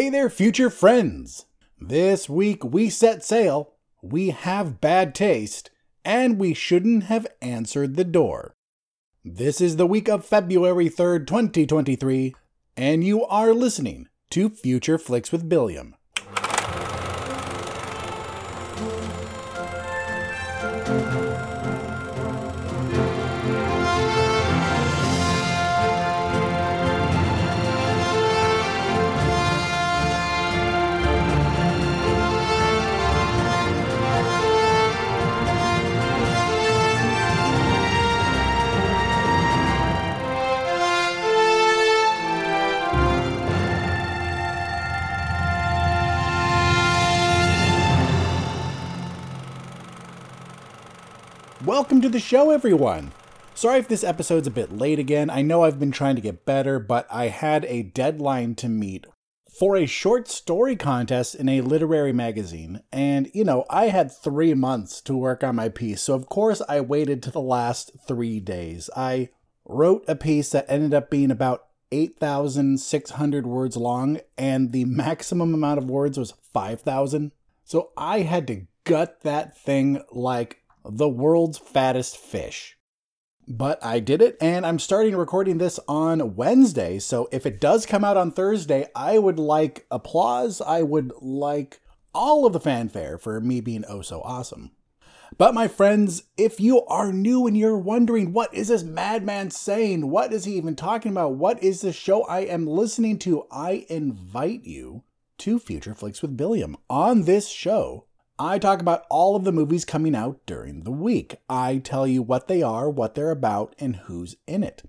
Hey there, future friends! This week we set sail, we have bad taste, and we shouldn't have answered the door. This is the week of February 3rd, 2023, and you are listening to Future Flicks with Billiam. Welcome to the show, everyone. Sorry if this episode's a bit late again. I know I've been trying to get better, but I had a deadline to meet for a short story contest in a literary magazine. And, you know, I had three months to work on my piece, so of course I waited to the last three days. I wrote a piece that ended up being about 8,600 words long, and the maximum amount of words was 5,000. So I had to gut that thing like the world's fattest fish. But I did it, and I'm starting recording this on Wednesday. So if it does come out on Thursday, I would like applause. I would like all of the fanfare for me being oh so awesome. But my friends, if you are new and you're wondering what is this madman saying? What is he even talking about? What is the show I am listening to? I invite you to Future Flicks with Billiam. On this show, I talk about all of the movies coming out during the week. I tell you what they are, what they're about, and who's in it.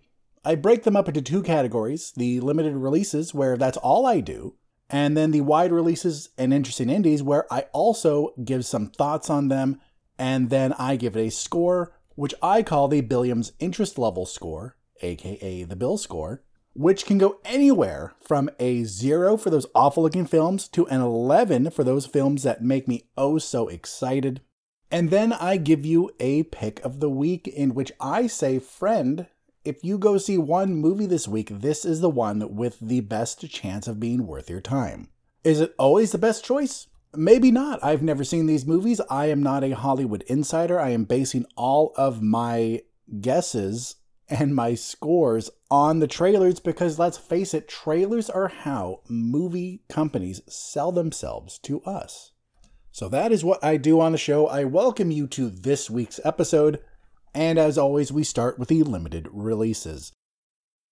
I break them up into two categories the limited releases, where that's all I do, and then the wide releases and interesting indies, where I also give some thoughts on them, and then I give it a score, which I call the Billiams Interest Level Score, aka the Bill Score which can go anywhere from a zero for those awful looking films to an 11 for those films that make me oh so excited. And then I give you a pick of the week in which I say, friend, if you go see one movie this week, this is the one with the best chance of being worth your time. Is it always the best choice? Maybe not. I've never seen these movies. I am not a Hollywood insider. I am basing all of my guesses and my scores on the trailers because let's face it, trailers are how movie companies sell themselves to us. So that is what I do on the show. I welcome you to this week's episode, and as always, we start with the limited releases.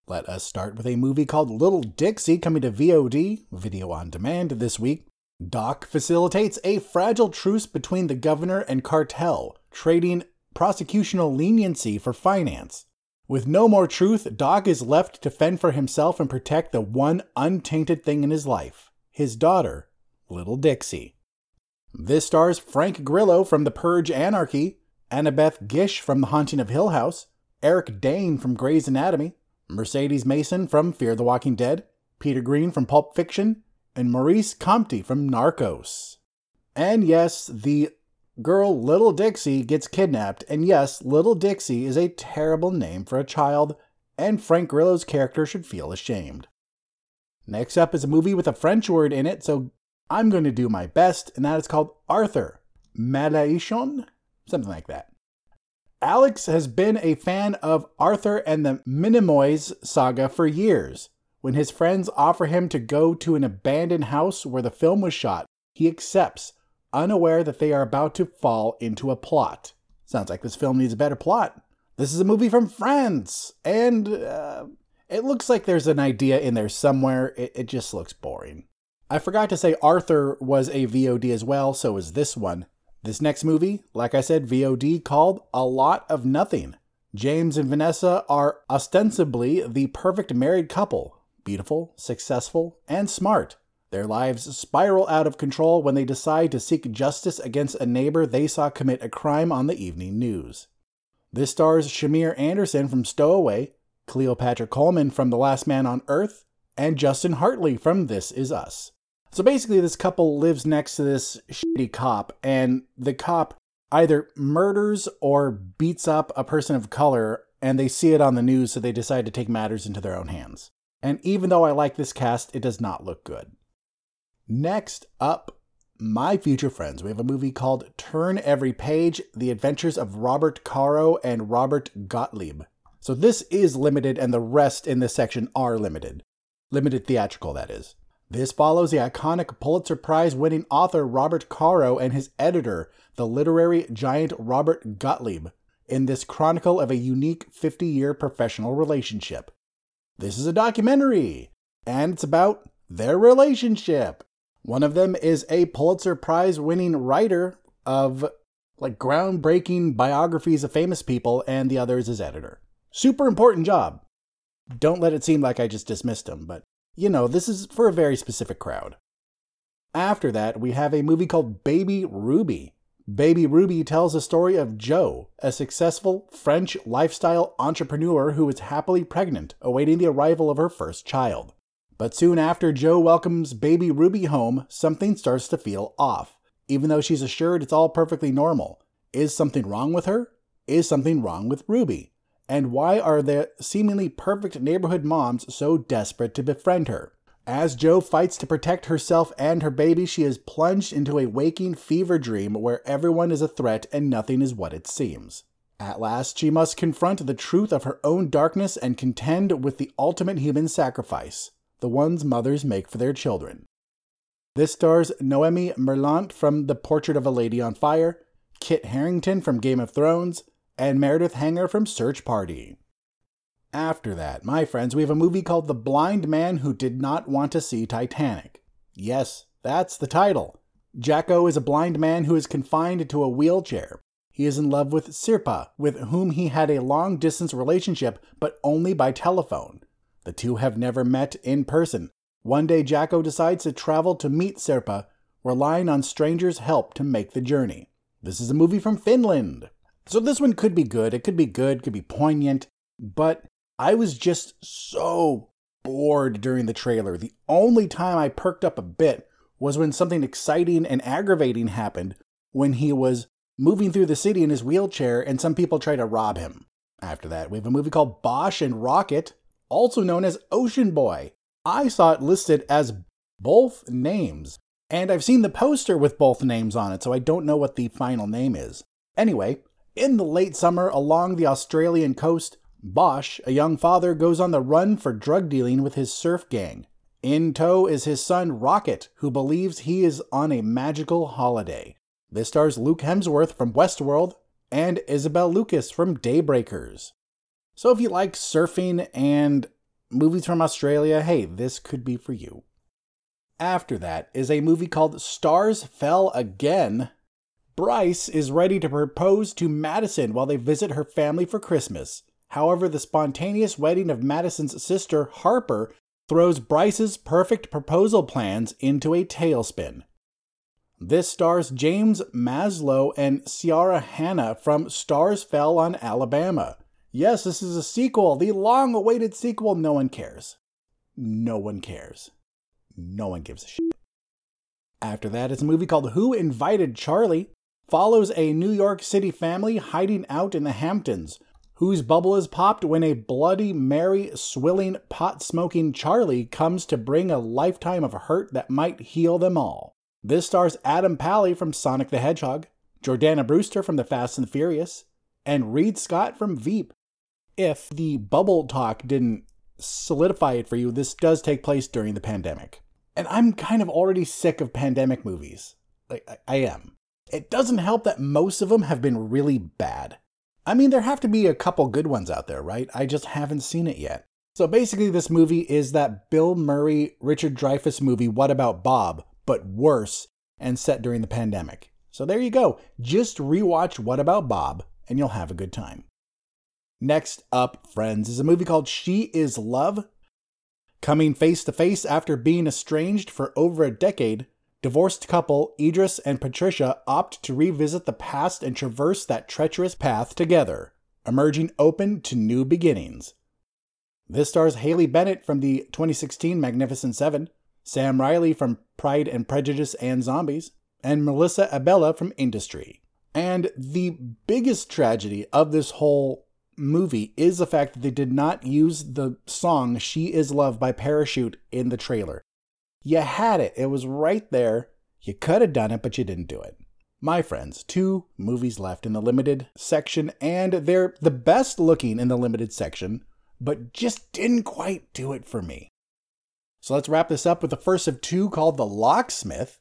Let us start with a movie called Little Dixie coming to VOD, video on demand, this week. Doc facilitates a fragile truce between the governor and cartel, trading prosecutional leniency for finance. With no more truth, Doc is left to fend for himself and protect the one untainted thing in his life his daughter, Little Dixie. This stars Frank Grillo from The Purge Anarchy, Annabeth Gish from The Haunting of Hill House, Eric Dane from Grey's Anatomy, Mercedes Mason from Fear the Walking Dead, Peter Greene from Pulp Fiction, and Maurice Comte from Narcos. And yes, the girl Little Dixie gets kidnapped, and yes, Little Dixie is a terrible name for a child, and Frank Grillo's character should feel ashamed. Next up is a movie with a French word in it, so I'm going to do my best, and that is called Arthur. Malaichon? Something like that. Alex has been a fan of Arthur and the Minimoys saga for years. When his friends offer him to go to an abandoned house where the film was shot, he accepts, unaware that they are about to fall into a plot. Sounds like this film needs a better plot. This is a movie from France, and uh, it looks like there's an idea in there somewhere. It, it just looks boring. I forgot to say Arthur was a VOD as well, so is this one. This next movie, like I said, VOD called A Lot of Nothing. James and Vanessa are ostensibly the perfect married couple beautiful, successful, and smart. Their lives spiral out of control when they decide to seek justice against a neighbor they saw commit a crime on the evening news. This stars Shamier Anderson from Stowaway, Cleopatra Coleman from The Last Man on Earth, and Justin Hartley from This Is Us. So basically, this couple lives next to this shitty cop, and the cop either murders or beats up a person of color, and they see it on the news, so they decide to take matters into their own hands. And even though I like this cast, it does not look good. Next up, my future friends, we have a movie called Turn Every Page The Adventures of Robert Caro and Robert Gottlieb. So this is limited, and the rest in this section are limited. Limited theatrical, that is. This follows the iconic Pulitzer Prize winning author Robert Caro and his editor, the literary giant Robert Gottlieb, in this chronicle of a unique 50 year professional relationship. This is a documentary, and it's about their relationship. One of them is a Pulitzer Prize winning writer of like groundbreaking biographies of famous people, and the other is his editor. Super important job. Don't let it seem like I just dismissed him, but you know, this is for a very specific crowd. After that, we have a movie called Baby Ruby. Baby Ruby tells the story of Jo, a successful French lifestyle entrepreneur who is happily pregnant, awaiting the arrival of her first child. But soon after Jo welcomes baby Ruby home, something starts to feel off, even though she's assured it's all perfectly normal. Is something wrong with her? Is something wrong with Ruby? And why are the seemingly perfect neighborhood moms so desperate to befriend her? As Jo fights to protect herself and her baby, she is plunged into a waking fever dream where everyone is a threat and nothing is what it seems. At last, she must confront the truth of her own darkness and contend with the ultimate human sacrifice the ones mothers make for their children. This stars Noemi Merlant from The Portrait of a Lady on Fire, Kit Harington from Game of Thrones, and Meredith Hagner from Search Party. After that, my friends, we have a movie called The Blind Man Who Did Not Want to See Titanic. Yes, that's the title. Jacko is a blind man who is confined to a wheelchair. He is in love with Sirpa, with whom he had a long distance relationship, but only by telephone. The two have never met in person. One day, Jacko decides to travel to meet Sirpa, relying on strangers' help to make the journey. This is a movie from Finland. So this one could be good. It could be good, could be poignant, but I was just so bored during the trailer. The only time I perked up a bit was when something exciting and aggravating happened when he was moving through the city in his wheelchair and some people try to rob him. After that, we have a movie called Bosch and Rocket, also known as Ocean Boy. I saw it listed as both names, and I've seen the poster with both names on it, so I don't know what the final name is. Anyway, in the late summer, along the Australian coast, Bosch, a young father, goes on the run for drug dealing with his surf gang. In tow is his son Rocket, who believes he is on a magical holiday. This stars Luke Hemsworth from Westworld and Isabel Lucas from Daybreakers. So if you like surfing and movies from Australia, hey, this could be for you. After that is a movie called Stars Fell Again Bryce is ready to propose to Madison while they visit her family for Christmas. However, the spontaneous wedding of Madison's sister, Harper, throws Bryce's perfect proposal plans into a tailspin. This stars James Maslow and Ciara Hanna from Stars Fell on Alabama. Yes, this is a sequel, the long awaited sequel. No one cares. No one cares. No one gives a shit. After that, it's a movie called Who Invited Charlie? follows a New York City family hiding out in the Hamptons, whose bubble is popped when a Bloody Mary swilling, pot smoking Charlie comes to bring a lifetime of hurt that might heal them all. This stars Adam Pally from Sonic the Hedgehog, Jordana Brewster from The Fast and the Furious, and Reid Scott from Veep. If the bubble talk didn't solidify it for you, this does take place during the pandemic. And I'm kind of already sick of pandemic movies. Like, I am. It doesn't help that most of them have been really bad. I mean, there have to be a couple good ones out there, right? I just haven't seen it yet. So basically, this movie is that Bill Murray, Richard Dreyfuss movie, What About Bob, but worse and set during the pandemic. So there you go. Just rewatch What About Bob and you'll have a good time. Next up, friends, is a movie called She Is Love. Coming face to face after being estranged for over a decade, Divorced couple Idris and Patricia opt to revisit the past and traverse that treacherous path together, emerging open to new beginnings. This stars Haley Bennett from the 2016 Magnificent Seven, Sam Riley from Pride and Prejudice and Zombies, and Melissa Abella from Industry. And the biggest tragedy of this whole movie is the fact that they did not use the song She Is Love by Parachute in the trailer. You had it. It was right there. You could have done it, but you didn't do it. My friends, two movies left in the limited section, and they're the best looking in the limited section, but just didn't quite do it for me. So let's wrap this up with the first of two called The Locksmith.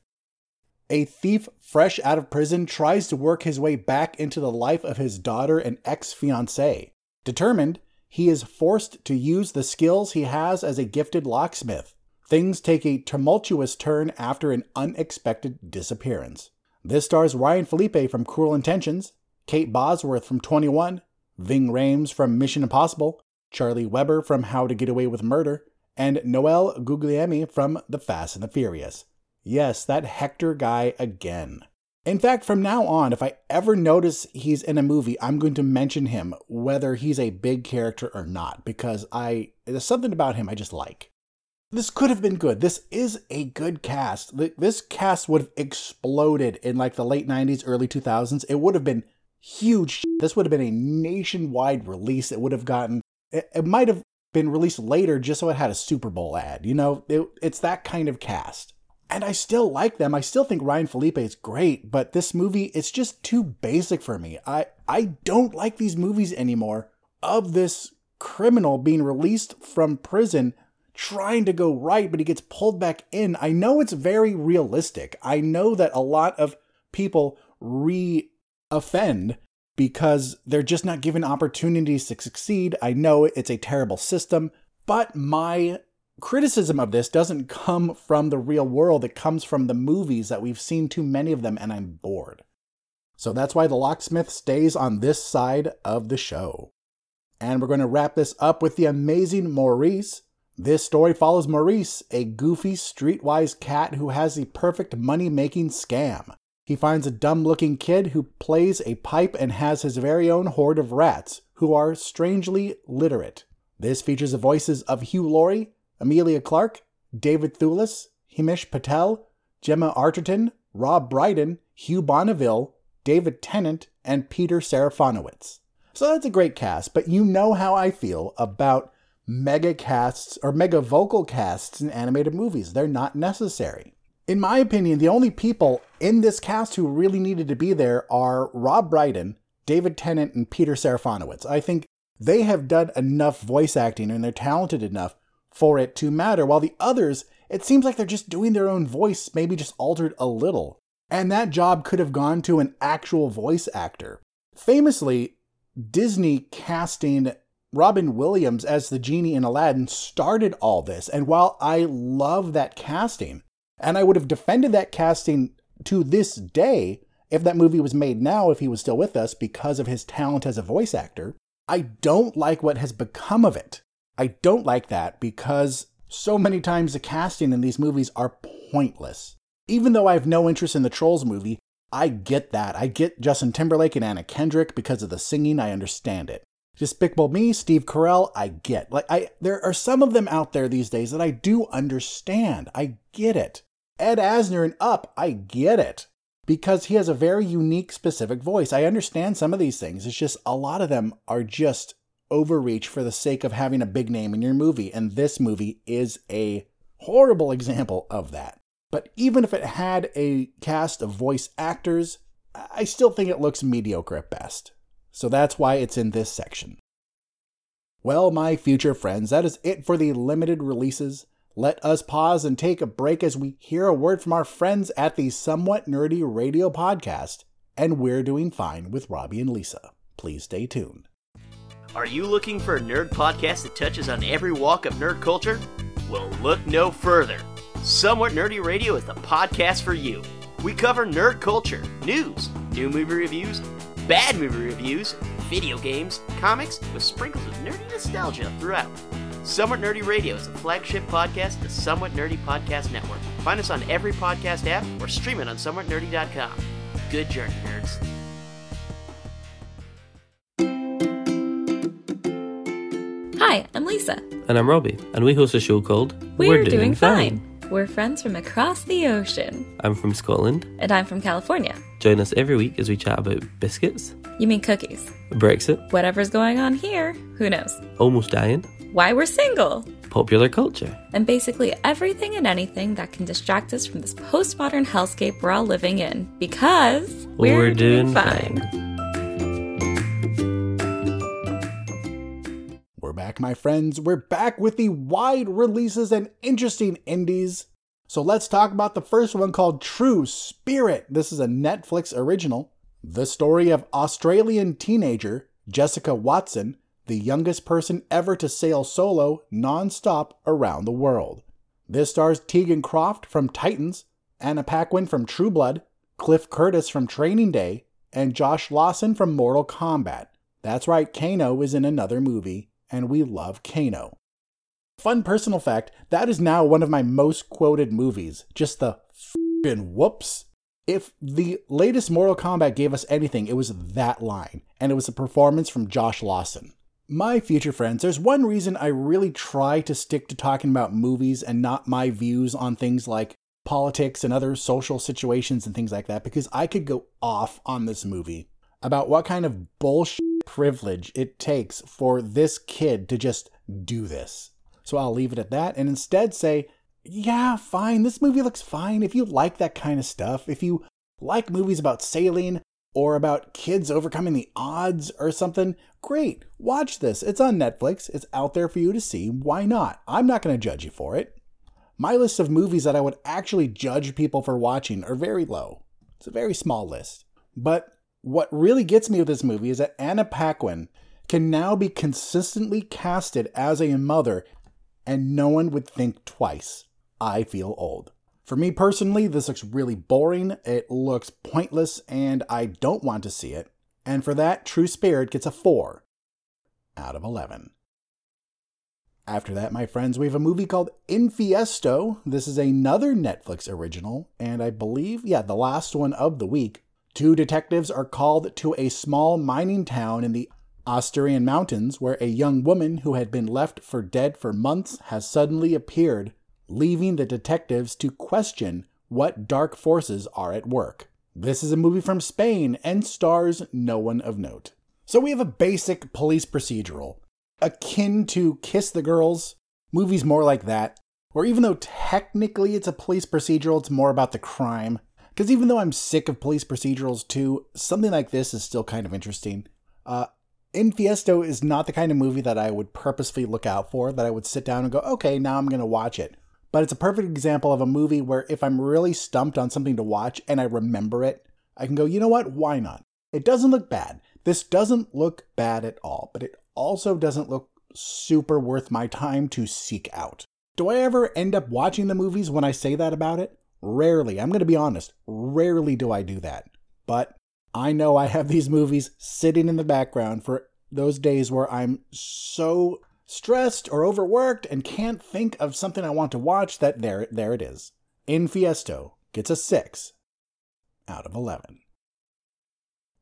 A thief fresh out of prison tries to work his way back into the life of his daughter and ex fiancee. Determined, he is forced to use the skills he has as a gifted locksmith. Things take a tumultuous turn after an unexpected disappearance. This stars Ryan Phillippe from Cruel Intentions, Kate Bosworth from 21, Ving Rhames from Mission Impossible, Charlie Weber from How to Get Away with Murder, and Noel Guglielmi from The Fast and the Furious. Yes, that Hector guy again. In fact, from now on, if I ever notice he's in a movie, I'm going to mention him, whether he's a big character or not, because I there's something about him I just like. This could have been good. This is a good cast. This cast would have exploded in like the late 90s, early 2000s. It would have been huge. This would have been a nationwide release. It would have gotten, it, might have been released later just so it had a Super Bowl ad. You know, it, it's that kind of cast. And I still like them. I still think Ryan Phillippe is great, but this movie it's just too basic for me. I I don't like these movies anymore of this criminal being released from prison trying to go right, but he gets pulled back in. I know it's very realistic. I know that a lot of people re offend because they're just not given opportunities to succeed. I know it's a terrible system, but my criticism of this doesn't come from the real world. It comes from the movies that we've seen too many of them, and I'm bored. So that's why the locksmith stays on this side of the show. And we're going to wrap this up with the amazing Maurice. This story follows Maurice, a goofy, streetwise cat who has the perfect money making scam. He finds a dumb looking kid who plays a pipe and has his very own horde of rats, who are strangely literate. This features the voices of Hugh Laurie, Emilia Clarke, David Thewlis, Himesh Patel, Gemma Arterton, Rob Brydon, Hugh Bonneville, David Tennant, and Peter Serafinowicz. So that's a great cast, but you know how I feel about mega casts or mega vocal casts in animated movies. They're not necessary. In my opinion, the only people in this cast who really needed to be there are Rob Brydon, David Tennant, and Peter Serafinowicz. I think they have done enough voice acting and they're talented enough for it to matter, while the others, it seems like they're just doing their own voice, maybe just altered a little. And that job could have gone to an actual voice actor. Famously, Disney casting Robin Williams as the genie in Aladdin started all this. And while I love that casting, and I would have defended that casting to this day if that movie was made now, if he was still with us, because of his talent as a voice actor, I don't like what has become of it. I don't like that because so many times the casting in these movies are pointless. Even though I have no interest in the Trolls movie, I get that. I get Justin Timberlake and Anna Kendrick because of the singing, I understand it. Despicable Me, Steve Carell, I get. Like I there are some of them out there these days that I do understand. I get it. Ed Asner and Up, I get it. Because he has a very unique specific voice. I understand some of these things. It's just a lot of them are just overreach for the sake of having a big name in your movie, and this movie is a horrible example of that. But even if it had a cast of voice actors, I still think it looks mediocre at best. So that's why it's in this section. Well, my future friends, that is it for the limited releases. Let us pause and take a break as we hear a word from our friends at the Somewhat Nerdy Radio Podcast, and we're doing fine with Robbie and Lisa. Please stay tuned. Are you looking for a nerd podcast that touches on every walk of nerd culture? Well, look no further. Somewhat Nerdy Radio is the podcast for you. We cover nerd culture, news, new movie reviews, bad movie reviews, video games, comics, with sprinkles of nerdy nostalgia throughout. Somewhat Nerdy Radio is a flagship podcast of the Somewhat Nerdy Podcast Network. Find us on every podcast app or stream it on somewhatnerdy.com. Good journey, nerds. Hi, I'm Lisa. And I'm Robbie, and we host a show called We're, Doing, Doing fine. fine. We're friends from across the ocean. I'm from Scotland. And I'm from California. Join us every week as we chat about biscuits. You mean cookies? Brexit. Whatever's going on here, who knows? Almost dying. why we're single, popular culture, and basically everything and anything that can distract us from this postmodern hellscape we're all living in. Because we're, doing fine. We're back, my friends. We're back with the wide releases and interesting indies. So let's talk about the first one called True Spirit. This is a Netflix original. The story of Australian teenager Jessica Watson, the youngest person ever to sail solo nonstop around the world. This stars Teagan Croft from Titans, Anna Paquin from True Blood, Cliff Curtis from Training Day, and Josh Lawson from Mortal Kombat. That's right, Kano is in another movie, and we love Kano. Fun personal fact that is now one of my most quoted movies. Just the fing whoops. If the latest Mortal Kombat gave us anything, it was that line, and it was a performance from Josh Lawson. My future friends, there's one reason I really try to stick to talking about movies and not my views on things like politics and other social situations and things like that, because I could go off on this movie about what kind of bullshit privilege it takes for this kid to just do this. So I'll leave it at that and instead say, yeah, fine, this movie looks fine. If you like that kind of stuff, if you like movies about sailing or about kids overcoming the odds or something, great. Watch this. It's on Netflix. It's out there for you to see. Why not? I'm not going to judge you for it. My list of movies that I would actually judge people for watching are very low. It's a very small list. But what really gets me with this movie is that Anna Paquin can now be consistently casted as a mother and no one would think twice. I feel old. For me personally, this looks really boring, it looks pointless, and I don't want to see it. And for that, True Spirit gets a 4 out of 11. After that, my friends, we have a movie called Infiesto. This is another Netflix original, and I believe, yeah, the last one of the week. Two detectives are called to a small mining town in the Asturian Mountains, where a young woman who had been left for dead for months has suddenly appeared, leaving the detectives to question what dark forces are at work. This is a movie from Spain and stars no one of note. So we have a basic police procedural, akin to Kiss the Girls, movies more like that, where even though technically it's a police procedural, it's more about the crime. Because even though I'm sick of police procedurals too, something like this is still kind of interesting. Uh, Infiesto is not the kind of movie that I would purposefully look out for, that I would sit down and go, okay, now I'm going to watch it. But it's a perfect example of a movie where if I'm really stumped on something to watch and I remember it, I can go, you know what? Why not? It doesn't look bad. This doesn't look bad at all, but it also doesn't look super worth my time to seek out. Do I ever end up watching the movies when I say that about it? Rarely. I'm going to be honest. Rarely do I do that. But I know I have these movies sitting in the background for those days where I'm so stressed or overworked and can't think of something I want to watch that there there it is. Infiesto gets a 6 out of 11.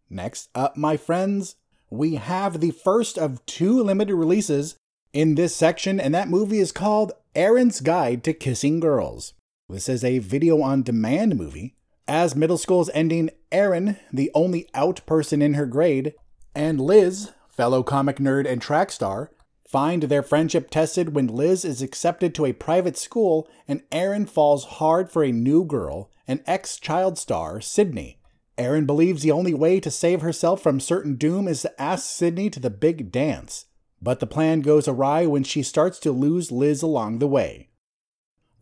Next up, my friends, we have the first of two limited releases in this section, and that movie is called Erin's Guide to Kissing Girls. This is a video on demand movie as middle school is ending, Erin, the only out person in her grade, and Liz, fellow comic nerd and track star, find their friendship tested when Liz is accepted to a private school and Erin falls hard for a new girl, an ex child star, Sydney. Erin believes the only way to save herself from certain doom is to ask Sydney to the big dance. But the plan goes awry when she starts to lose Liz along the way.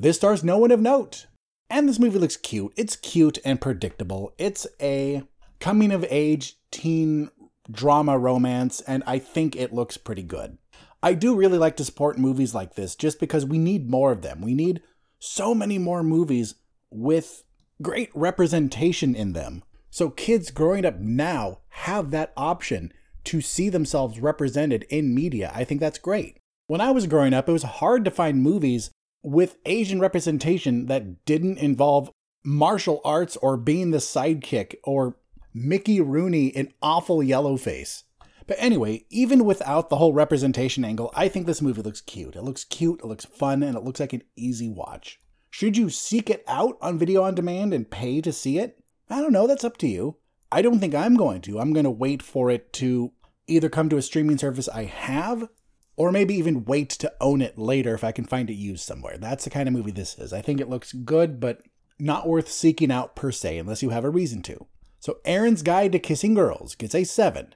This stars no one of note, and this movie looks cute. It's cute and predictable. It's a coming of age teen drama romance, and I think it looks pretty good. I do really like to support movies like this just because we need more of them. We need so many more movies with great representation in them. So kids growing up now have that option to see themselves represented in media. I think that's great. When I was growing up, it was hard to find movies with Asian representation that didn't involve martial arts or being the sidekick or Mickey Rooney in awful yellow face. But anyway, even without the whole representation angle, I think this movie looks cute. It looks cute, it looks fun, and it looks like an easy watch. Should you seek it out on video on demand and pay to see it? I don't know, that's up to you. I don't think I'm going to. I'm going to wait for it to either come to a streaming service I have or maybe even wait to own it later if I can find it used somewhere. That's the kind of movie this is. I think it looks good, but not worth seeking out per se unless you have a reason to. So Erin's Guide to Kissing Girls gets a 7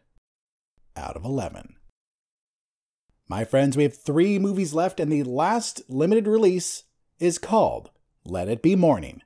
out of 11. My friends, we have three movies left, and the last limited release is called Let It Be Morning.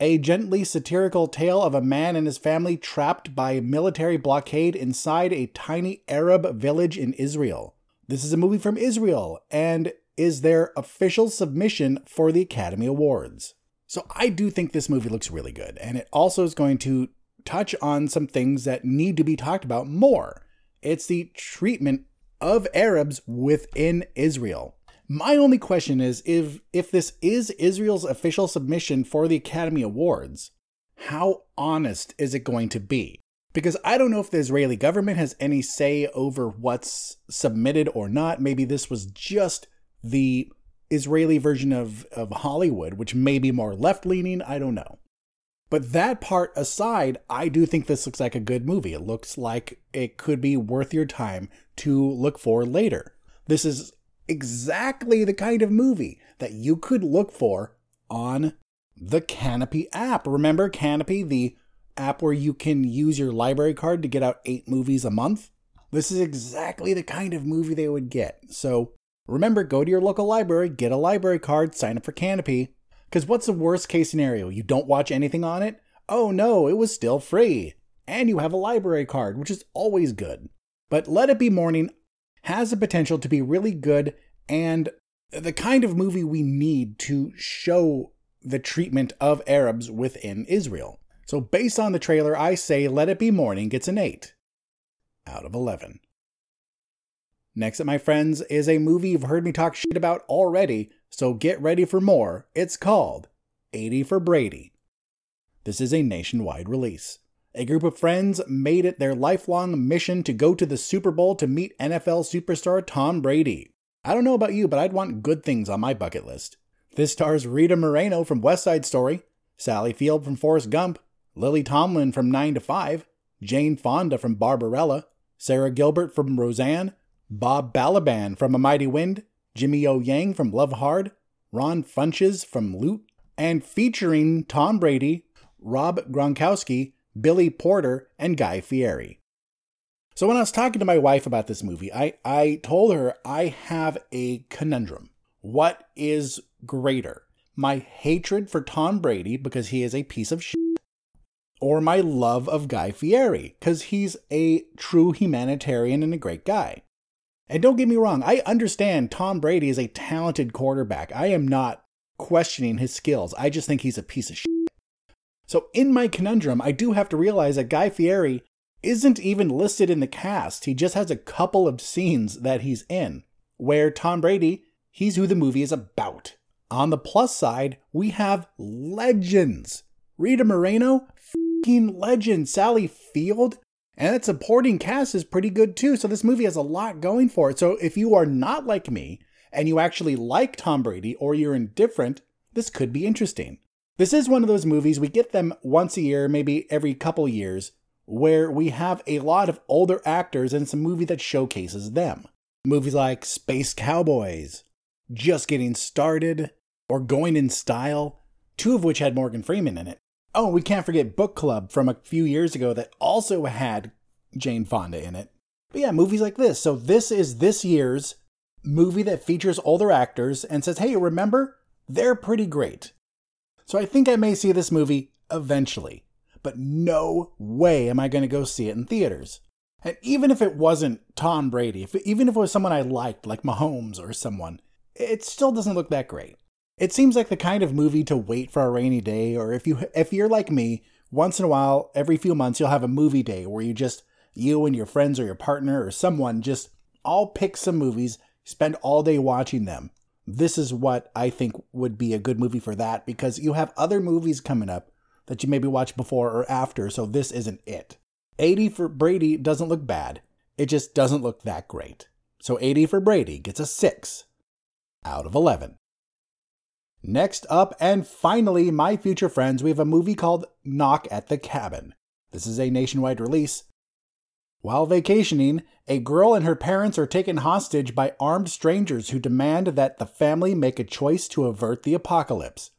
A gently satirical tale of a man and his family trapped by military blockade inside a tiny Arab village in Israel. This is a movie from Israel and is their official submission for the Academy Awards. So I do think this movie looks really good, and it also is going to touch on some things that need to be talked about more. It's the treatment of Arabs within Israel. My only question is if if this is Israel's official submission for the Academy Awards, how honest is it going to be? Because I don't know if the Israeli government has any say over what's submitted or not. Maybe this was just the Israeli version of, of Hollywood, which may be more left leaning. I don't know. But that part aside, I do think this looks like a good movie. It looks like it could be worth your time to look for later. This is exactly the kind of movie that you could look for on the Canopy app. Remember Canopy, the app where you can use your library card to get out eight movies a month? This is exactly the kind of movie they would get. So remember, go to your local library, get a library card, sign up for Canopy. because what's the worst case scenario? You don't watch anything on it? Oh no, it was still free. And you have a library card, which is always good. But Let It Be Morning has the potential to be really good and the kind of movie we need to show the treatment of Arabs within Israel. So, based on the trailer, I say Let It Be Morning gets an 8 out of 11. Next up, my friends, is a movie you've heard me talk shit about already, so get ready for more. It's called 80 for Brady. This is a nationwide release. A group of friends made it their lifelong mission to go to the Super Bowl to meet NFL superstar Tom Brady. I don't know about you, but I'd want good things on my bucket list. This stars Rita Moreno from West Side Story, Sally Field from Forrest Gump, Lily Tomlin from 9 to 5, Jane Fonda from Barbarella, Sara Gilbert from Roseanne, Bob Balaban from A Mighty Wind, Jimmy O Yang from Love Hard, Ron Funches from Loot, and featuring Tom Brady, Rob Gronkowski, Billy Porter, and Guy Fieri. So when I was talking to my wife about this movie, I, I told her I have a conundrum. What is greater? My hatred for Tom Brady because he is a piece of shit, or my love of Guy Fieri because he's a true humanitarian and a great guy. And don't get me wrong, I understand Tom Brady is a talented quarterback. I am not questioning his skills. I just think he's a piece of shit. So in my conundrum, I do have to realize that Guy Fieri isn't even listed in the cast. He just has a couple of scenes that he's in, where Tom Brady, he's who the movie is about. On the plus side, we have legends. Rita Moreno, fucking legend. Sally Field, and that supporting cast is pretty good too. So this movie has a lot going for it. So if you are not like me and you actually like Tom Brady or you're indifferent, this could be interesting. This is one of those movies we get them once a year, maybe every couple years, where we have a lot of older actors in some movie that showcases them. Movies like Space Cowboys, Just Getting Started, or Going in Style, two of which had Morgan Freeman in it. Oh, we can't forget Book Club from a few years ago that also had Jane Fonda in it. But yeah, movies like this. So this is this year's movie that features older actors and says, hey, remember? They're pretty great. So I think I may see this movie eventually. But no way am I going to go see it in theaters. And even if it wasn't Tom Brady, if, even if it was someone I liked, like Mahomes or someone, it still doesn't look that great. It seems like the kind of movie to wait for a rainy day, or if you if you're like me, once in a while, every few months, you'll have a movie day where you just you and your friends or your partner or someone just all pick some movies, spend all day watching them. This is what I think would be a good movie for that because you have other movies coming up that you maybe watch before or after, so this isn't it. 80 for Brady doesn't look bad. It just doesn't look that great. So 80 for Brady gets a 6 out of 11. Next up, and finally, my future friends, we have a movie called Knock at the Cabin. This is a nationwide release. While vacationing, a girl and her parents are taken hostage by armed strangers who demand that the family make a choice to avert the apocalypse.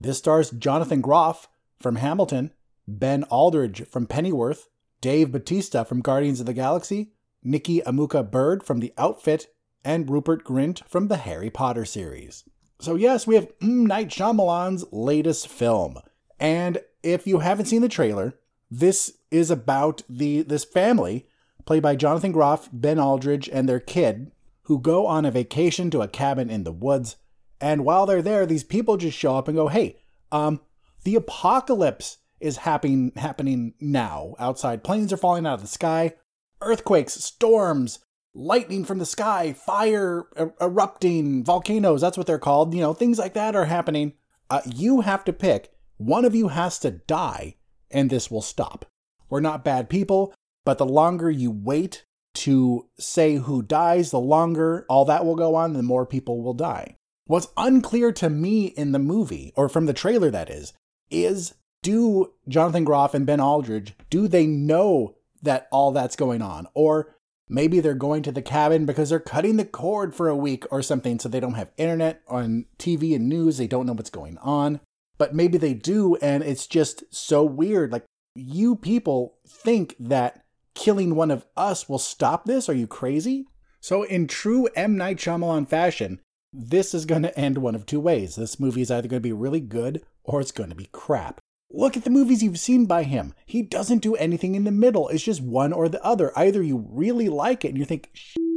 This stars Jonathan Groff from Hamilton, Ben Aldridge from Pennyworth, Dave Batista from Guardians of the Galaxy, Nikki Amuka Bird from The Outfit, and Rupert Grint from the Harry Potter series. So, yes, we have M. Night Shyamalan's latest film. And if you haven't seen the trailer, this is about the this family, played by Jonathan Groff, Ben Aldridge, and their kid, who go on a vacation to a cabin in the woods. And while they're there, these people just show up and go, "Hey, um, the apocalypse is happening happening now. Outside, planes are falling out of the sky, earthquakes, storms, lightning from the sky, fire er- erupting, volcanoes. That's what they're called. You know, things like that are happening. Uh, you have to pick. One of you has to die, and this will stop. We're not bad people, but the longer you wait to say who dies, the longer all that will go on, the more people will die. What's unclear to me in the movie, or from the trailer that is, is do Jonathan Groff and Ben Aldridge, do they know that all that's going on? Or maybe they're going to the cabin because they're cutting the cord for a week or something so they don't have internet on TV and news, they don't know what's going on. But maybe they do, and it's just so weird. Like, you people think that killing one of us will stop this? Are you crazy? So, in true M. Night Shyamalan fashion, this is going to end one of two ways. This movie is either going to be really good or it's going to be crap. Look at the movies you've seen by him. He doesn't do anything in the middle. It's just one or the other. Either you really like it and you think,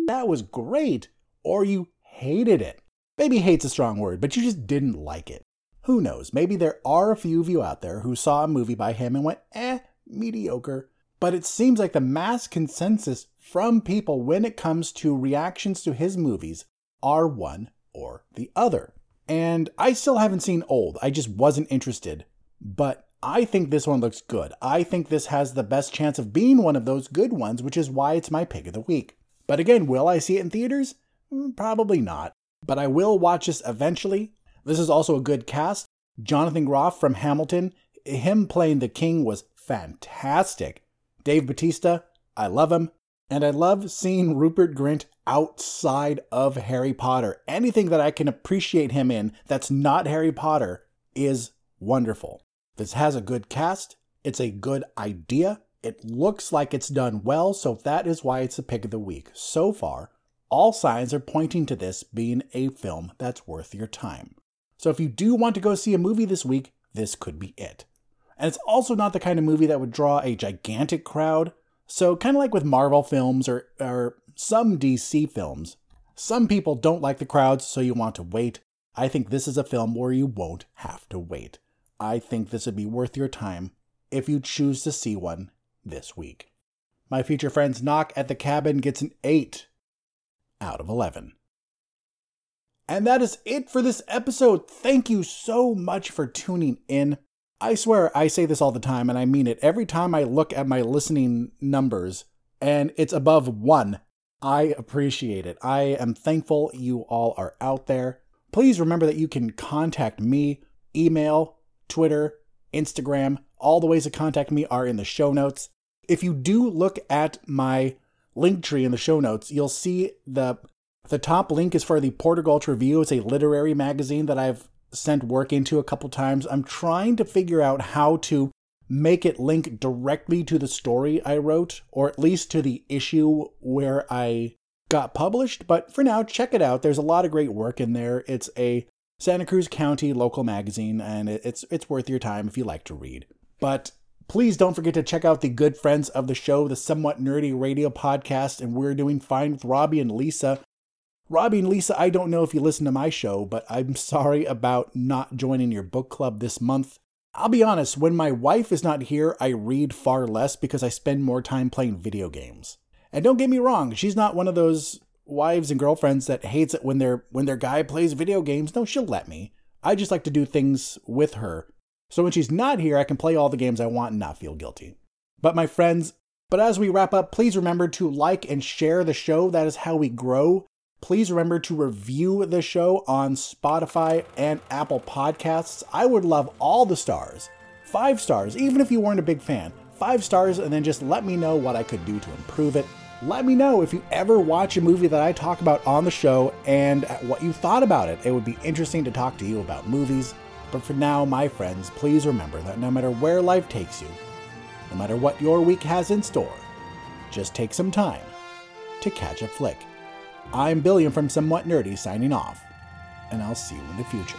that was great, or you hated it. Maybe hate's a strong word, but you just didn't like it. Who knows? Maybe there are a few of you out there who saw a movie by him and went, eh, mediocre. But it seems like the mass consensus from people when it comes to reactions to his movies are one or the other. And I still haven't seen Old. I just wasn't interested. But I think this one looks good. I think this has the best chance of being one of those good ones, which is why it's my pick of the week. But again, will I see it in theaters? Mm, probably not. But I will watch this eventually. This is also a good cast. Jonathan Groff from Hamilton, him playing the king was fantastic. Dave Batista, I love him. And I love seeing Rupert Grint outside of Harry Potter. Anything that I can appreciate him in that's not Harry Potter is wonderful. This has a good cast, it's a good idea, it looks like it's done well, so that is why it's a pick of the week. So far, all signs are pointing to this being a film that's worth your time. So if you do want to go see a movie this week, this could be it. And it's also not the kind of movie that would draw a gigantic crowd. So, kind of like with Marvel films or, or some DC films, some people don't like the crowds, so you want to wait. I think this is a film where you won't have to wait. I think this would be worth your time if you choose to see one this week. My future friend's knock at the cabin gets an 8 out of 11. And that is it for this episode. Thank you so much for tuning in. I swear I say this all the time and I mean it. Every time I look at my listening numbers and it's above one, I appreciate it. I am thankful you all are out there. Please remember that you can contact me, email, Twitter, Instagram. All the ways to contact me are in the show notes. If you do look at my link tree in the show notes, you'll see the the top link is for the Porter Gulch Review. It's a literary magazine that I've sent work into a couple times. I'm trying to figure out how to make it link directly to the story I wrote, or at least to the issue where I got published. But for now, check it out. There's a lot of great work in there. It's a Santa Cruz County local magazine, and it's it's worth your time if you like to read. But please don't forget to check out the good friends of the show, the Somewhat Nerdy Radio podcast, and we're doing fine with Robbie and Lisa. Robbie and Lisa, I don't know if you listen to my show, but I'm sorry about not joining your book club this month. I'll be honest, when my wife is not here, I read far less because I spend more time playing video games. And don't get me wrong, she's not one of those wives and girlfriends that hates it when their when their guy plays video games. No, she'll let me. I just like to do things with her. So when she's not here, I can play all the games I want and not feel guilty. But my friends, but as we wrap up, please remember to like and share the show. That is how we grow. Please remember to review the show on Spotify and Apple Podcasts. I would love all the stars. Five stars, even if you weren't a big fan. five stars and then just let me know what I could do to improve it. Let me know if you ever watch a movie that I talk about on the show and what you thought about it. It would be interesting to talk to you about movies. But for now, my friends, please remember that no matter where life takes you, no matter what your week has in store, just take some time to catch a flick. I'm Billiam from Somewhat Nerdy signing off, and I'll see you in the future.